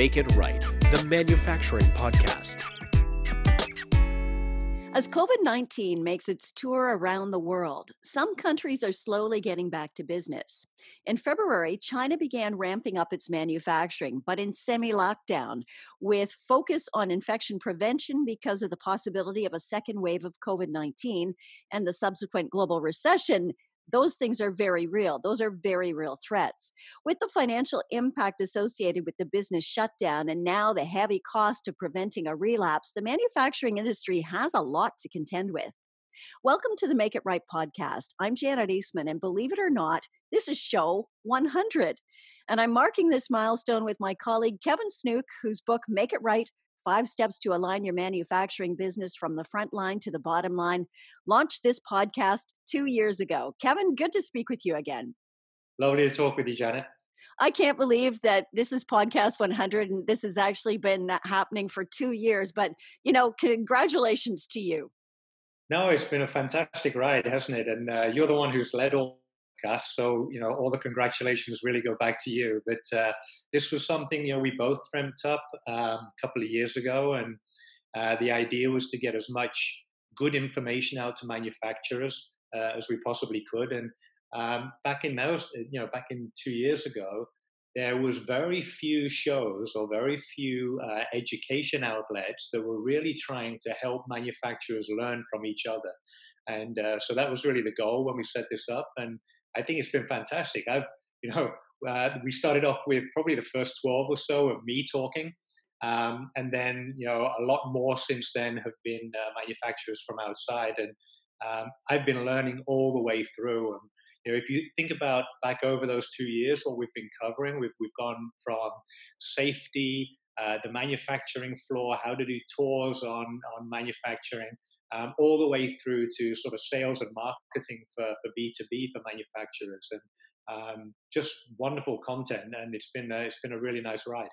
Make It Right, the manufacturing podcast. As COVID 19 makes its tour around the world, some countries are slowly getting back to business. In February, China began ramping up its manufacturing, but in semi lockdown, with focus on infection prevention because of the possibility of a second wave of COVID 19 and the subsequent global recession those things are very real. Those are very real threats. With the financial impact associated with the business shutdown and now the heavy cost of preventing a relapse, the manufacturing industry has a lot to contend with. Welcome to the Make It Right podcast. I'm Janet Eastman, and believe it or not, this is show 100. And I'm marking this milestone with my colleague Kevin Snook, whose book Make It Right Five Steps to Align Your Manufacturing Business from the Front Line to the Bottom Line, launched this podcast two years ago. Kevin, good to speak with you again. Lovely to talk with you, Janet. I can't believe that this is podcast 100 and this has actually been happening for two years. But, you know, congratulations to you. No, it's been a fantastic ride, hasn't it? And uh, you're the one who's led all podcast. So, you know, all the congratulations really go back to you. But uh, this was something, you know, we both dreamt up um, a couple of years ago. And uh, the idea was to get as much good information out to manufacturers uh, as we possibly could. And um, back in those, you know, back in two years ago, there was very few shows or very few uh, education outlets that were really trying to help manufacturers learn from each other. And uh, so that was really the goal when we set this up. And I think it's been fantastic. I've, you know, uh, we started off with probably the first 12 or so of me talking. Um, and then, you know, a lot more since then have been uh, manufacturers from outside. And um, I've been learning all the way through. And, you know, if you think about back over those two years, what we've been covering, we've, we've gone from safety, uh, the manufacturing floor, how to do tours on, on manufacturing, um, all the way through to sort of sales and marketing for, for B2B for manufacturers. And um, just wonderful content. And it's been, a, it's been a really nice ride.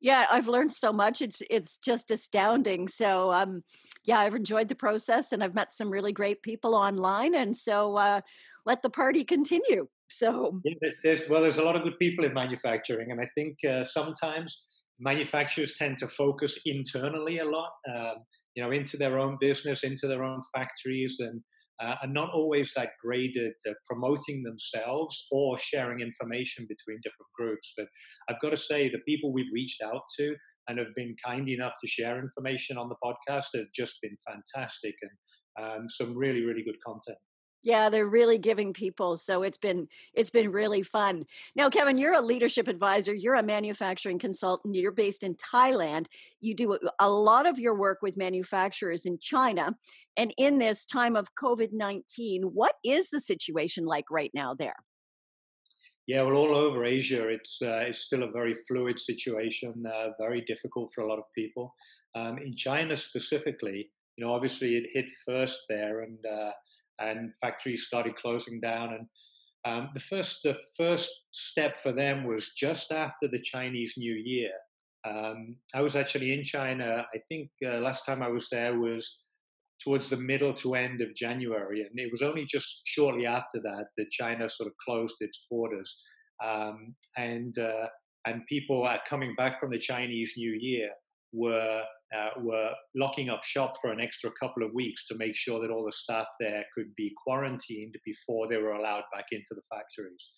Yeah, I've learned so much. It's it's just astounding. So, um, yeah, I've enjoyed the process, and I've met some really great people online. And so, uh, let the party continue. So, yeah, there's, well, there's a lot of good people in manufacturing, and I think uh, sometimes manufacturers tend to focus internally a lot. Um, you know, into their own business, into their own factories, and uh, are not always that great at uh, promoting themselves or sharing information between different groups. But I've got to say, the people we've reached out to and have been kind enough to share information on the podcast have just been fantastic and um, some really, really good content yeah they're really giving people so it's been it's been really fun. Now kevin you're a leadership advisor you're a manufacturing consultant you're based in thailand. You do a lot of your work with manufacturers in china and in this time of covid-19 what is the situation like right now there? Yeah, well, all over Asia, it's uh, it's still a very fluid situation, uh, very difficult for a lot of people. Um, in China specifically, you know, obviously it hit first there, and uh, and factories started closing down. And um, the first the first step for them was just after the Chinese New Year. Um, I was actually in China. I think uh, last time I was there was towards the middle to end of January, and it was only just shortly after that that China sort of closed its borders, um, and uh, and people are coming back from the Chinese New Year were uh, were locking up shop for an extra couple of weeks to make sure that all the staff there could be quarantined before they were allowed back into the factories.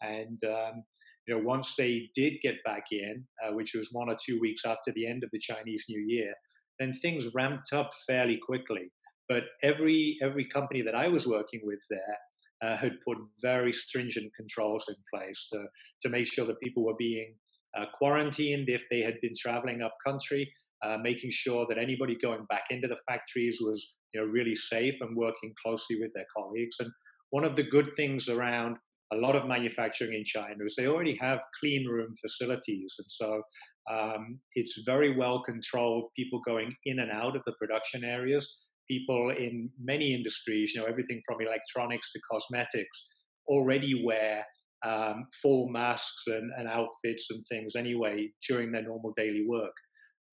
And um, you know, once they did get back in, uh, which was one or two weeks after the end of the Chinese New Year, then things ramped up fairly quickly. But every every company that I was working with there uh, had put very stringent controls in place to to make sure that people were being uh, quarantined if they had been traveling up country, uh, making sure that anybody going back into the factories was you know really safe and working closely with their colleagues. And one of the good things around a lot of manufacturing in China is they already have clean room facilities, and so um, it's very well controlled. People going in and out of the production areas. People in many industries, you know, everything from electronics to cosmetics, already wear um, full masks and, and, outfits and things anyway during their normal daily work.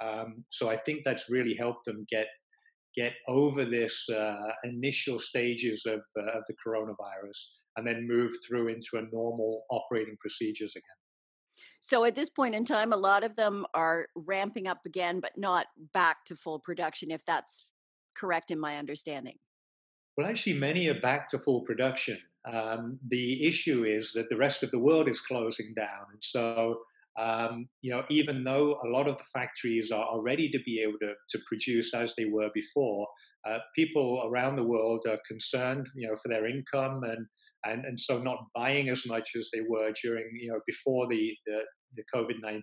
Um, so I think that's really helped them get get over this uh, initial stages of, uh, of the coronavirus and then move through into a normal operating procedures again. So at this point in time, a lot of them are ramping up again, but not back to full production, if that's correct in my understanding. Well, actually, many are back to full production. Um, the issue is that the rest of the world is closing down. And so, um, you know, even though a lot of the factories are, are ready to be able to, to produce as they were before, uh, people around the world are concerned, you know, for their income and, and, and so not buying as much as they were during, you know, before the, the, the COVID-19.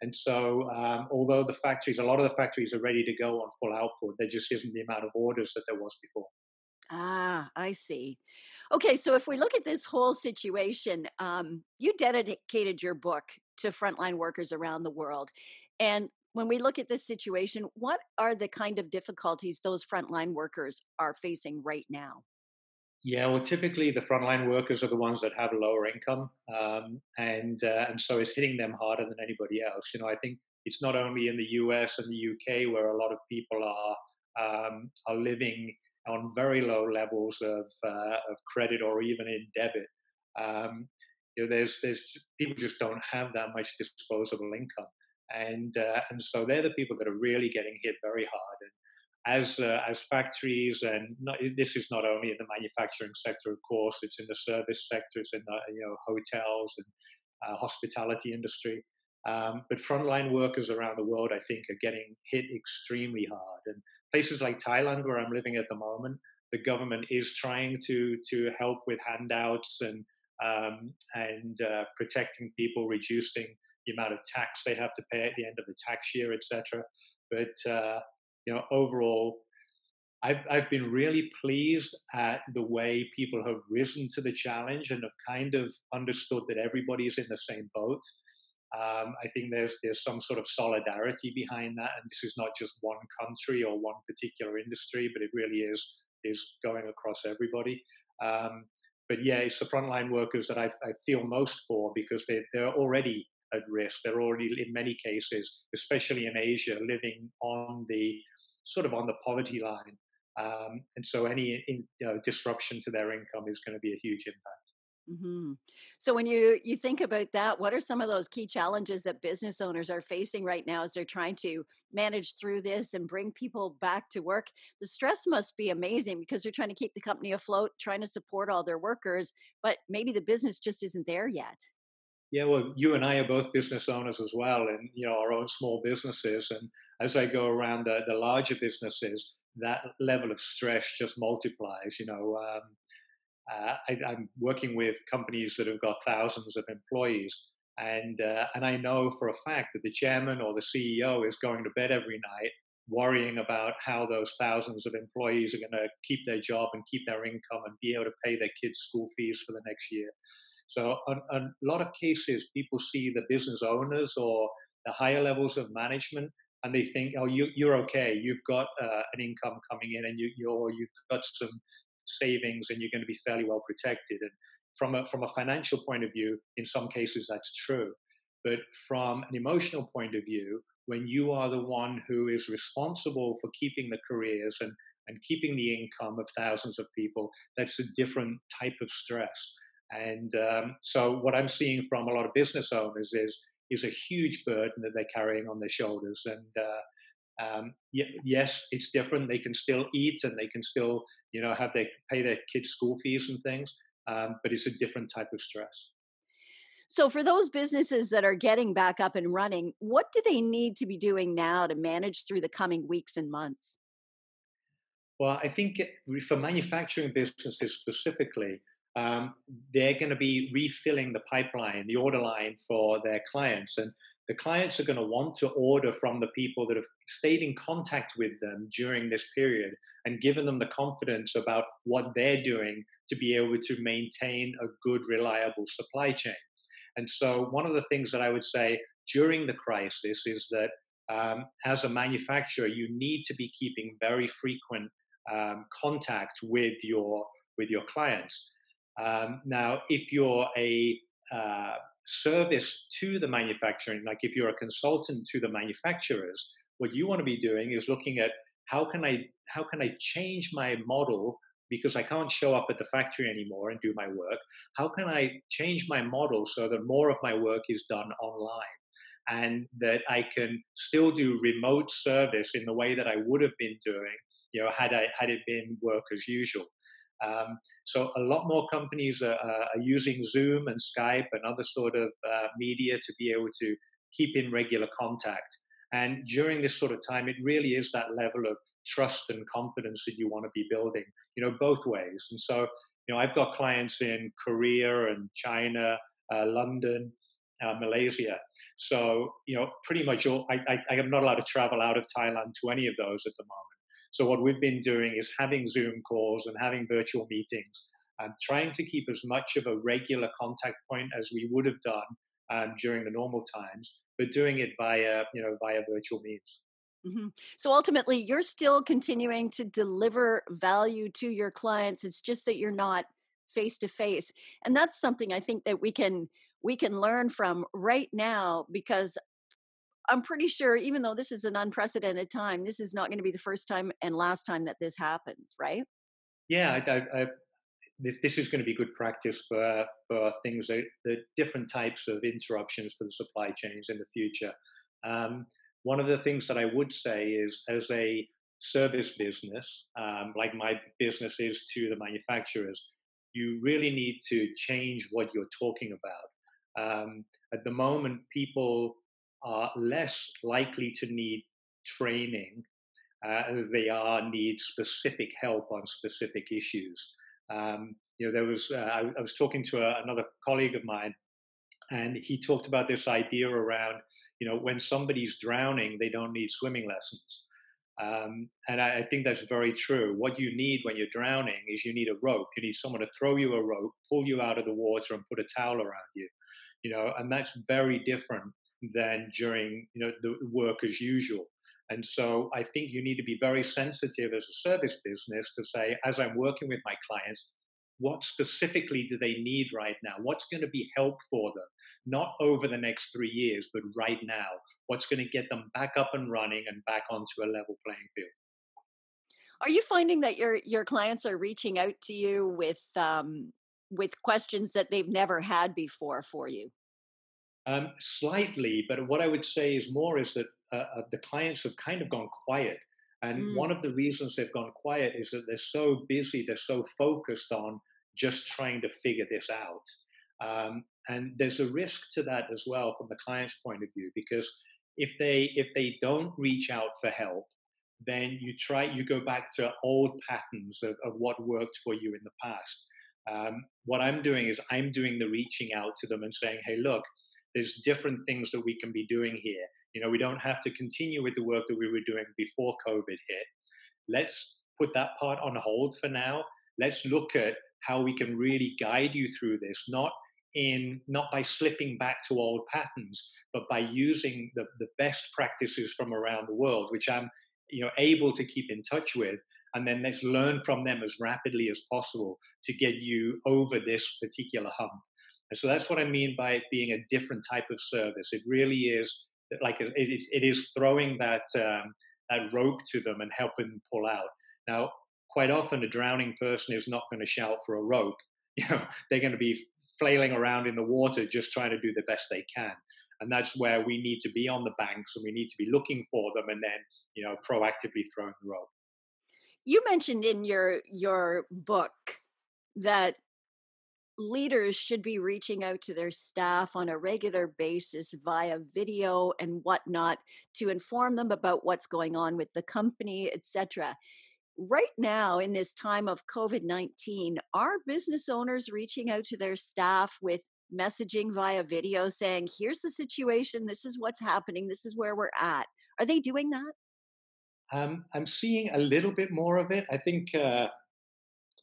And so, um, although the factories, a lot of the factories are ready to go on full output, there just isn't the amount of orders that there was before. Ah, I see. Okay, so if we look at this whole situation, um, you dedicated your book to frontline workers around the world. And when we look at this situation, what are the kind of difficulties those frontline workers are facing right now? Yeah, well, typically the frontline workers are the ones that have lower income, um, and uh, and so it's hitting them harder than anybody else. You know, I think it's not only in the U.S. and the UK where a lot of people are um, are living on very low levels of, uh, of credit or even in debit. Um, you know, there's, there's people just don't have that much disposable income, and uh, and so they're the people that are really getting hit very hard. And as uh, as factories, and not, this is not only in the manufacturing sector, of course, it's in the service sector, it's in you know hotels and uh, hospitality industry. Um, but frontline workers around the world, I think, are getting hit extremely hard. And places like Thailand, where I'm living at the moment, the government is trying to to help with handouts and um, and uh, protecting people, reducing the amount of tax they have to pay at the end of the tax year, etc. But uh, you know, overall, I've I've been really pleased at the way people have risen to the challenge and have kind of understood that everybody is in the same boat. Um, I think there's there's some sort of solidarity behind that, and this is not just one country or one particular industry, but it really is is going across everybody. Um, but yeah, it's the frontline workers that I, I feel most for because they they're already at risk. They're already in many cases, especially in Asia, living on the sort of on the poverty line, um, and so any in, you know, disruption to their income is going to be a huge impact. Hmm So when you you think about that, what are some of those key challenges that business owners are facing right now as they're trying to manage through this and bring people back to work? The stress must be amazing because they're trying to keep the company afloat, trying to support all their workers, but maybe the business just isn't there yet. Yeah, well, you and I are both business owners as well, and you know our own small businesses. And as I go around the, the larger businesses, that level of stress just multiplies. You know, um, uh, I, am working with companies that have got thousands of employees, and uh, and I know for a fact that the chairman or the CEO is going to bed every night worrying about how those thousands of employees are going to keep their job and keep their income and be able to pay their kids' school fees for the next year. So, on, on a lot of cases, people see the business owners or the higher levels of management and they think, oh, you, you're okay. You've got uh, an income coming in, and you, you're you've got some savings, and you're going to be fairly well protected. And from a from a financial point of view, in some cases that's true, but from an emotional point of view, when you are the one who is responsible for keeping the careers and and keeping the income of thousands of people, that's a different type of stress. And um, so, what I'm seeing from a lot of business owners is is a huge burden that they're carrying on their shoulders. And uh, um, yes, it's different. They can still eat and they can still, you know, have they pay their kids' school fees and things. Um, but it's a different type of stress. So, for those businesses that are getting back up and running, what do they need to be doing now to manage through the coming weeks and months? Well, I think for manufacturing businesses specifically, um, they're going to be refilling the pipeline, the order line for their clients. And the clients are going to want to order from the people that have stayed in contact with them during this period and given them the confidence about what they're doing to be able to maintain a good, reliable supply chain. And so, one of the things that I would say during the crisis is that um, as a manufacturer, you need to be keeping very frequent um, contact with your with your clients. Um, now, if you're a uh, service to the manufacturing, like if you're a consultant to the manufacturers, what you want to be doing is looking at how can I how can I change my model because I can't show up at the factory anymore and do my work. How can I change my model so that more of my work is done online? And that I can still do remote service in the way that I would have been doing, you know, had I had it been work as usual. Um, so a lot more companies are, are, using Zoom and Skype and other sort of uh, media to be able to keep in regular contact. And during this sort of time, it really is that level of trust and confidence that you want to be building, you know, both ways. And so, you know, I've got clients in Korea and China, uh, London, uh, Malaysia. So, you know, pretty much all, I, I, I am not allowed to travel out of Thailand to any of those at the moment. So what we've been doing is having Zoom calls and having virtual meetings and trying to keep as much of a regular contact point as we would have done um, during the normal times, but doing it via, you know, via virtual means. Mm-hmm. So ultimately, you're still continuing to deliver value to your clients. It's just that you're not face to face, and that's something I think that we can we can learn from right now because I'm pretty sure, even though this is an unprecedented time, this is not going to be the first time and last time that this happens, right? Yeah, I, I, I, this this is going to be good practice for for things that the different types of interruptions for the supply chains in the future. Um, one of the things that I would say is, as a service business, um, like my business is to the manufacturers, you really need to change what you're talking about. Um, at the moment, people are less likely to need training uh, they are need specific help on specific issues. Um, you know, there was uh, I, I, was talking to a, another colleague of mine, and he talked about this idea around you know when somebody's drowning, they don't need swimming lessons. Um, and I, I, think that's very true. What you need when you're drowning is you need a rope. You need someone to throw you a rope, pull you out of the water, and put a towel around you. You know, and that's very different than during you know the work as usual. And so I think you need to be very sensitive as a service business to say, as I'm working with my clients, what specifically do they need right now? What's going to be help for them? Not over the next three years, but right now. What's going to get them back up and running and back onto a level playing field? Are you finding that your your clients are reaching out to you with um, with questions that they've never had before for you? Um, slightly, but what I would say is more is that uh, uh, the clients have kind of gone quiet. And mm. one of the reasons they've gone quiet is that they're so busy, they're so focused on just trying to figure this out. Um, and there's a risk to that as well from the client's point of view, because if they if they don't reach out for help, then you try you go back to old patterns of, of what worked for you in the past. Um, what I'm doing is I'm doing the reaching out to them and saying, hey, look, there's different things that we can be doing here. You know, we don't have to continue with the work that we were doing before COVID hit. Let's put that part on hold for now. Let's look at how we can really guide you through this, not in not by slipping back to old patterns, but by using the, the best practices from around the world, which I'm you know able to keep in touch with and then let's learn from them as rapidly as possible to get you over this particular hump and so that's what I mean by it being a different type of service. It really is like it, it is throwing that um, that rope to them and helping pull out. Now, quite often, a drowning person is not going to shout for a rope. You know, they're going to be flailing around in the water, just trying to do the best they can. And that's where we need to be on the banks, and we need to be looking for them, and then you know, proactively throwing the rope. You mentioned in your your book that leaders should be reaching out to their staff on a regular basis via video and whatnot to inform them about what's going on with the company, etc. Right now, in this time of COVID 19, are business owners reaching out to their staff with messaging via video saying, here's the situation, this is what's happening, this is where we're at? Are they doing that? Um, I'm seeing a little bit more of it. I think uh,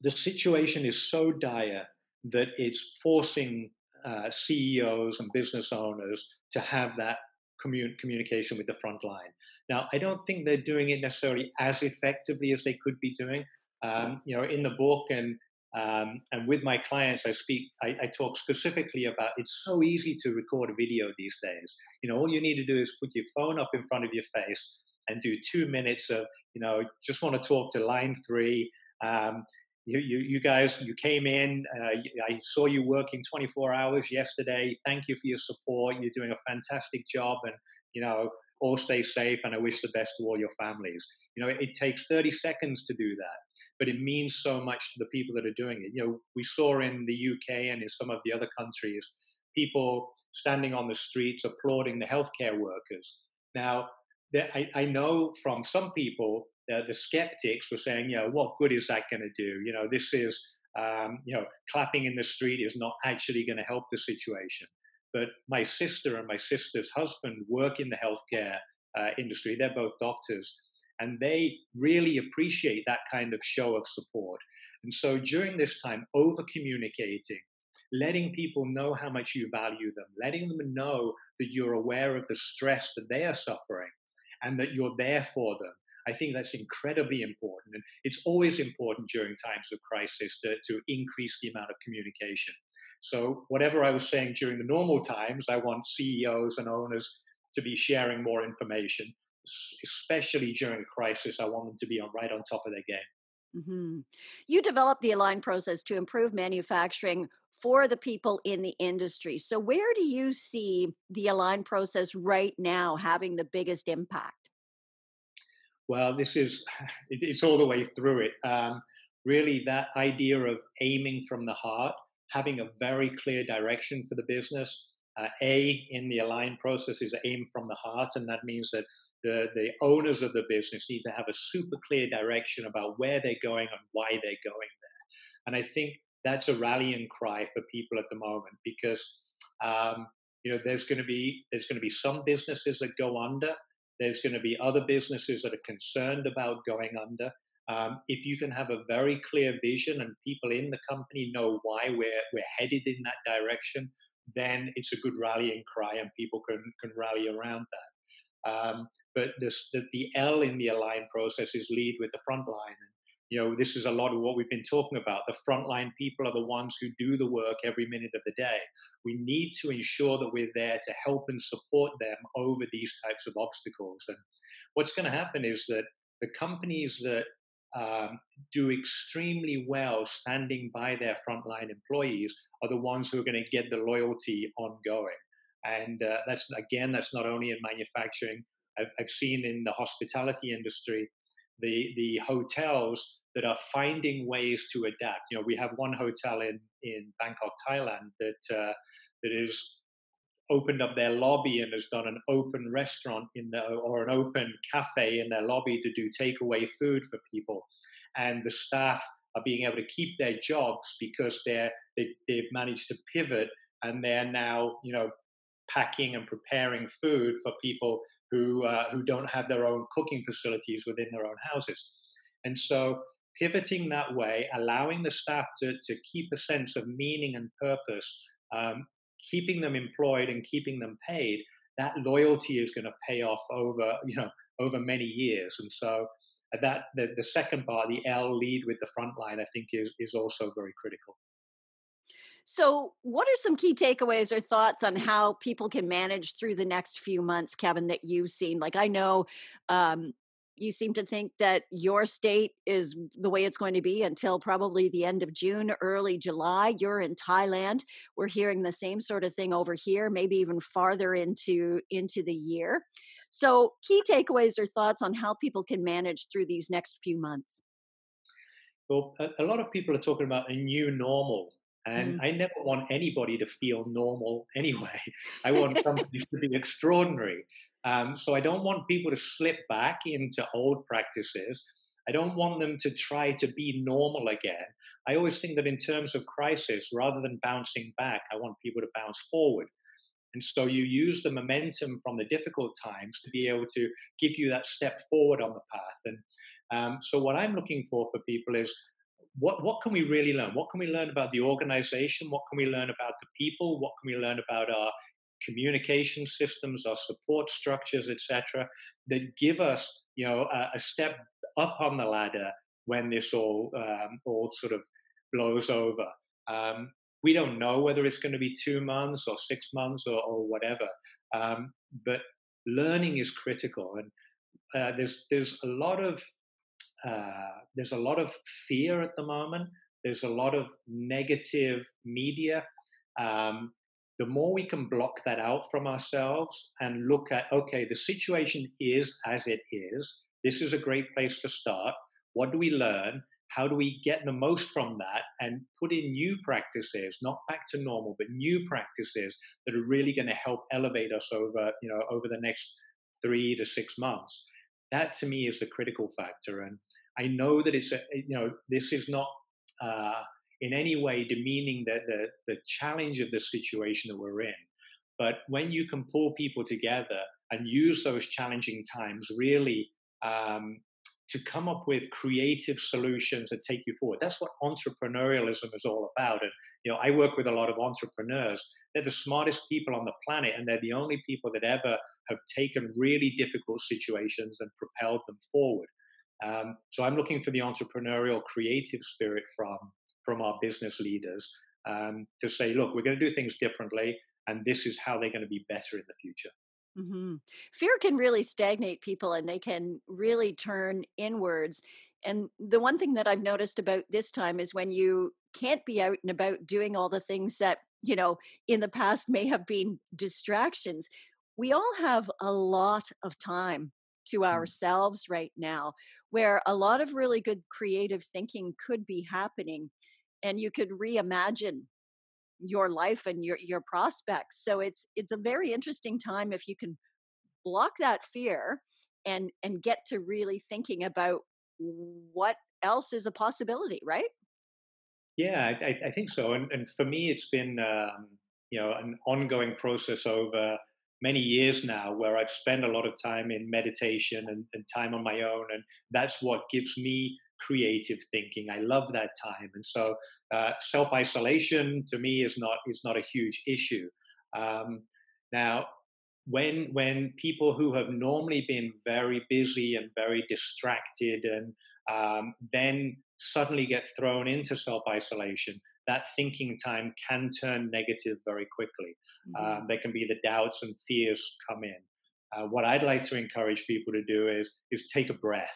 the situation is so dire that it's forcing uh, CEOs and business owners to have that commun- communication with the front line. Now, I don't think they're doing it necessarily as effectively as they could be doing. Um, you know, in the book and um, and with my clients, I speak, I, I, talk specifically about it's so easy to record a video these days. You know, all you need to do is put your phone up in front of your face and do two minutes of, you know, just want to talk to line three. Um, you, you, you guys, you came in. Uh, I saw you working 24 hours yesterday. Thank you for your support. You're doing a fantastic job, and you know, all stay safe. And I wish the best to all your families. You know, it, it takes 30 seconds to do that, but it means so much to the people that are doing it. You know, we saw in the UK and in some of the other countries, people standing on the streets applauding the healthcare workers. Now, I, I know from some people uh, the skeptics were saying, you know, what good is that going to do? You know, this is, um, you know, clapping in the street is not actually going to help the situation. But my sister and my sister's husband work in the healthcare uh, industry. They're both doctors, and they really appreciate that kind of show of support. And so during this time, over communicating, letting people know how much you value them, letting them know that you're aware of the stress that they are suffering and that you're there for them I think that's incredibly important. And it's always important during times of crisis to, to increase the amount of communication. So, whatever I was saying during the normal times, I want CEOs and owners to be sharing more information, especially during a crisis. I want them to be on, right on top of their game. Mm-hmm. You developed the Align process to improve manufacturing for the people in the industry. So, where do you see the Align process right now having the biggest impact? Well, this is it's all the way through it. Um, really, that idea of aiming from the heart, having a very clear direction for the business. Uh, a in the align process is aim from the heart, and that means that the the owners of the business need to have a super clear direction about where they're going and why they're going there. And I think that's a rallying cry for people at the moment because um, you know there's going to be there's going to be some businesses that go under there's going to be other businesses that are concerned about going under. Um, if you can have a very clear vision and people in the company know why we're, we're headed in that direction, then it's a good rallying cry and people can, can rally around that. Um, but this, the, the L in the align process is lead with the front line. You know, this is a lot of what we've been talking about. The frontline people are the ones who do the work every minute of the day. We need to ensure that we're there to help and support them over these types of obstacles. And what's going to happen is that the companies that um, do extremely well standing by their frontline employees are the ones who are going to get the loyalty ongoing. And uh, that's again, that's not only in manufacturing. I've, I've seen in the hospitality industry the the hotels that are finding ways to adapt. You know, we have one hotel in in Bangkok, Thailand, that uh, that is opened up their lobby and has done an open restaurant in the or an open cafe in their lobby to do takeaway food for people, and the staff are being able to keep their jobs because they're they, they've managed to pivot and they're now you know packing and preparing food for people who uh, who don't have their own cooking facilities within their own houses. And so pivoting that way, allowing the staff to, to keep a sense of meaning and purpose, um, keeping them employed and keeping them paid, that loyalty is going to pay off over, you know, over many years. And so uh, that the, the second part, the L lead with the front line, I think is, is also very critical. So, what are some key takeaways or thoughts on how people can manage through the next few months, Kevin, that you've seen? Like, I know um, you seem to think that your state is the way it's going to be until probably the end of June, early July. You're in Thailand. We're hearing the same sort of thing over here, maybe even farther into into the year. So, key takeaways or thoughts on how people can manage through these next few months. Well, a, a lot of people are talking about a new normal and mm. I never want anybody to feel normal anyway. I want companies to be extraordinary. Um, so I don't want people to slip back into old practices. I don't want them to try to be normal again. I always think that in terms of crisis, rather than bouncing back, I want people to bounce forward. And so you use the momentum from the difficult times to be able to give you that step forward on the path. And um, so what I'm looking for for people is what, what can we really learn? What can we learn about the organization? What can we learn about the people? What can we learn about our communication systems, our support structures, etc., that give us, you know, a, a, step up on the ladder when this all um, all sort of blows over. Um, we don't know whether it's going to be two months or six months or, or whatever, um, but learning is critical, and uh, there's there's a lot of uh, there's a lot of fear at the moment. There's a lot of negative media. Um, the more we can block that out from ourselves and look at, okay, the situation is as it is. This is a great place to start. What do we learn? How do we get the most from that and put in new practices, not back to normal, but new practices that are really going to help elevate us over, you know, over the next three to six months? That to me is the critical factor. And I know that it's a, you know, this is not uh, in any way demeaning the, the, the challenge of the situation that we're in. But when you can pull people together and use those challenging times really um, to come up with creative solutions that take you forward, that's what entrepreneurialism is all about. And you know, I work with a lot of entrepreneurs. They're the smartest people on the planet, and they're the only people that ever have taken really difficult situations and propelled them forward. Um, so I'm looking for the entrepreneurial, creative spirit from from our business leaders um, to say, look, we're going to do things differently, and this is how they're going to be better in the future. Mm-hmm. Fear can really stagnate people, and they can really turn inwards. And the one thing that I've noticed about this time is when you can't be out and about doing all the things that you know in the past may have been distractions we all have a lot of time to mm. ourselves right now where a lot of really good creative thinking could be happening and you could reimagine your life and your your prospects. So it's it's a very interesting time if you can block that fear and and get to really thinking about what else is a possibility right? Yeah i, I think so and, and for me it's been um, you know an ongoing process over many years now where I've spent a lot of time in meditation and, and time on my own. And that's what gives me creative thinking. I love that time. And so uh, self isolation to me is not, is not a huge issue. Um, now, when when people who have normally been very busy and very distracted and um, then suddenly get thrown into self isolation, that thinking time can turn negative very quickly. Mm-hmm. Um, there can be the doubts and fears come in. Uh, what I'd like to encourage people to do is is take a breath.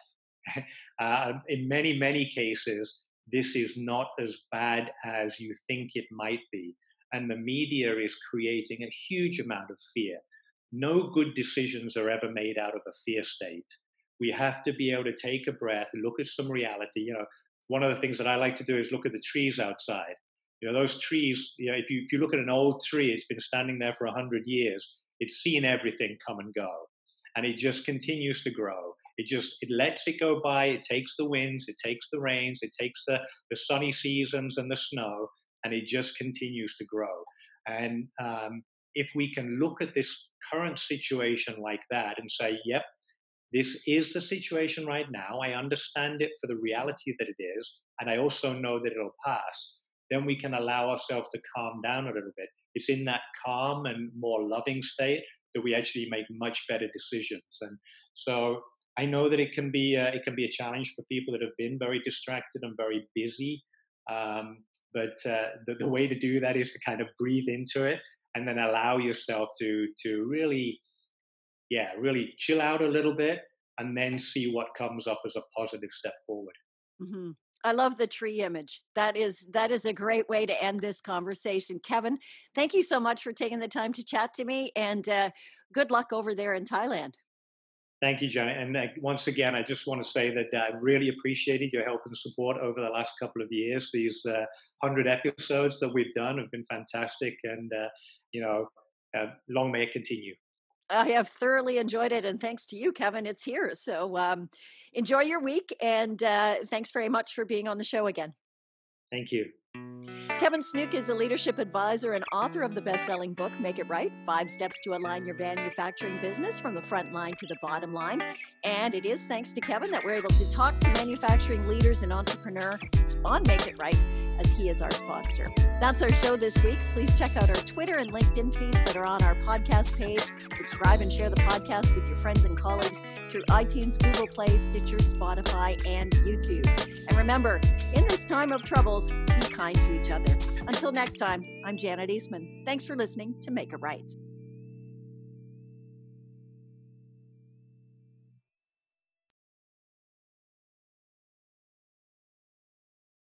uh, in many many cases, this is not as bad as you think it might be, and the media is creating a huge amount of fear. No good decisions are ever made out of a fear state. We have to be able to take a breath, look at some reality. You know, one of the things that I like to do is look at the trees outside. You know, those trees, you know, if you, if you look at an old tree, it's been standing there for 100 years, it's seen everything come and go. And it just continues to grow. It just, it lets it go by. It takes the winds, it takes the rains, it takes the, the sunny seasons and the snow, and it just continues to grow. And um, if we can look at this current situation like that and say, yep, this is the situation right now. I understand it for the reality that it is, and I also know that it'll pass. Then we can allow ourselves to calm down a little bit. It's in that calm and more loving state that we actually make much better decisions. And so I know that it can be it can be a challenge for people that have been very distracted and very busy. Um, but uh, the, the way to do that is to kind of breathe into it and then allow yourself to to really yeah, really chill out a little bit and then see what comes up as a positive step forward. Mm-hmm. I love the tree image. That is that is a great way to end this conversation. Kevin, thank you so much for taking the time to chat to me, and uh, good luck over there in Thailand. Thank you, Janet. And uh, once again, I just want to say that I really appreciated your help and support over the last couple of years. These uh, hundred episodes that we've done have been fantastic, and uh, you know, uh, long may it continue. I have thoroughly enjoyed it, and thanks to you, Kevin, it's here. So um, enjoy your week, and uh, thanks very much for being on the show again. Thank you. Kevin Snook is a leadership advisor and author of the best selling book, Make It Right Five Steps to Align Your Manufacturing Business from the Front Line to the Bottom Line. And it is thanks to Kevin that we're able to talk to manufacturing leaders and entrepreneurs on Make It Right as he is our sponsor. That's our show this week. Please check out our Twitter and LinkedIn feeds that are on our podcast page. Subscribe and share the podcast with your friends and colleagues through iTunes, Google Play, Stitcher, Spotify, and YouTube. And remember, in this time of troubles, be kind to each other. Until next time, I'm Janet Eastman. Thanks for listening to Make It Right.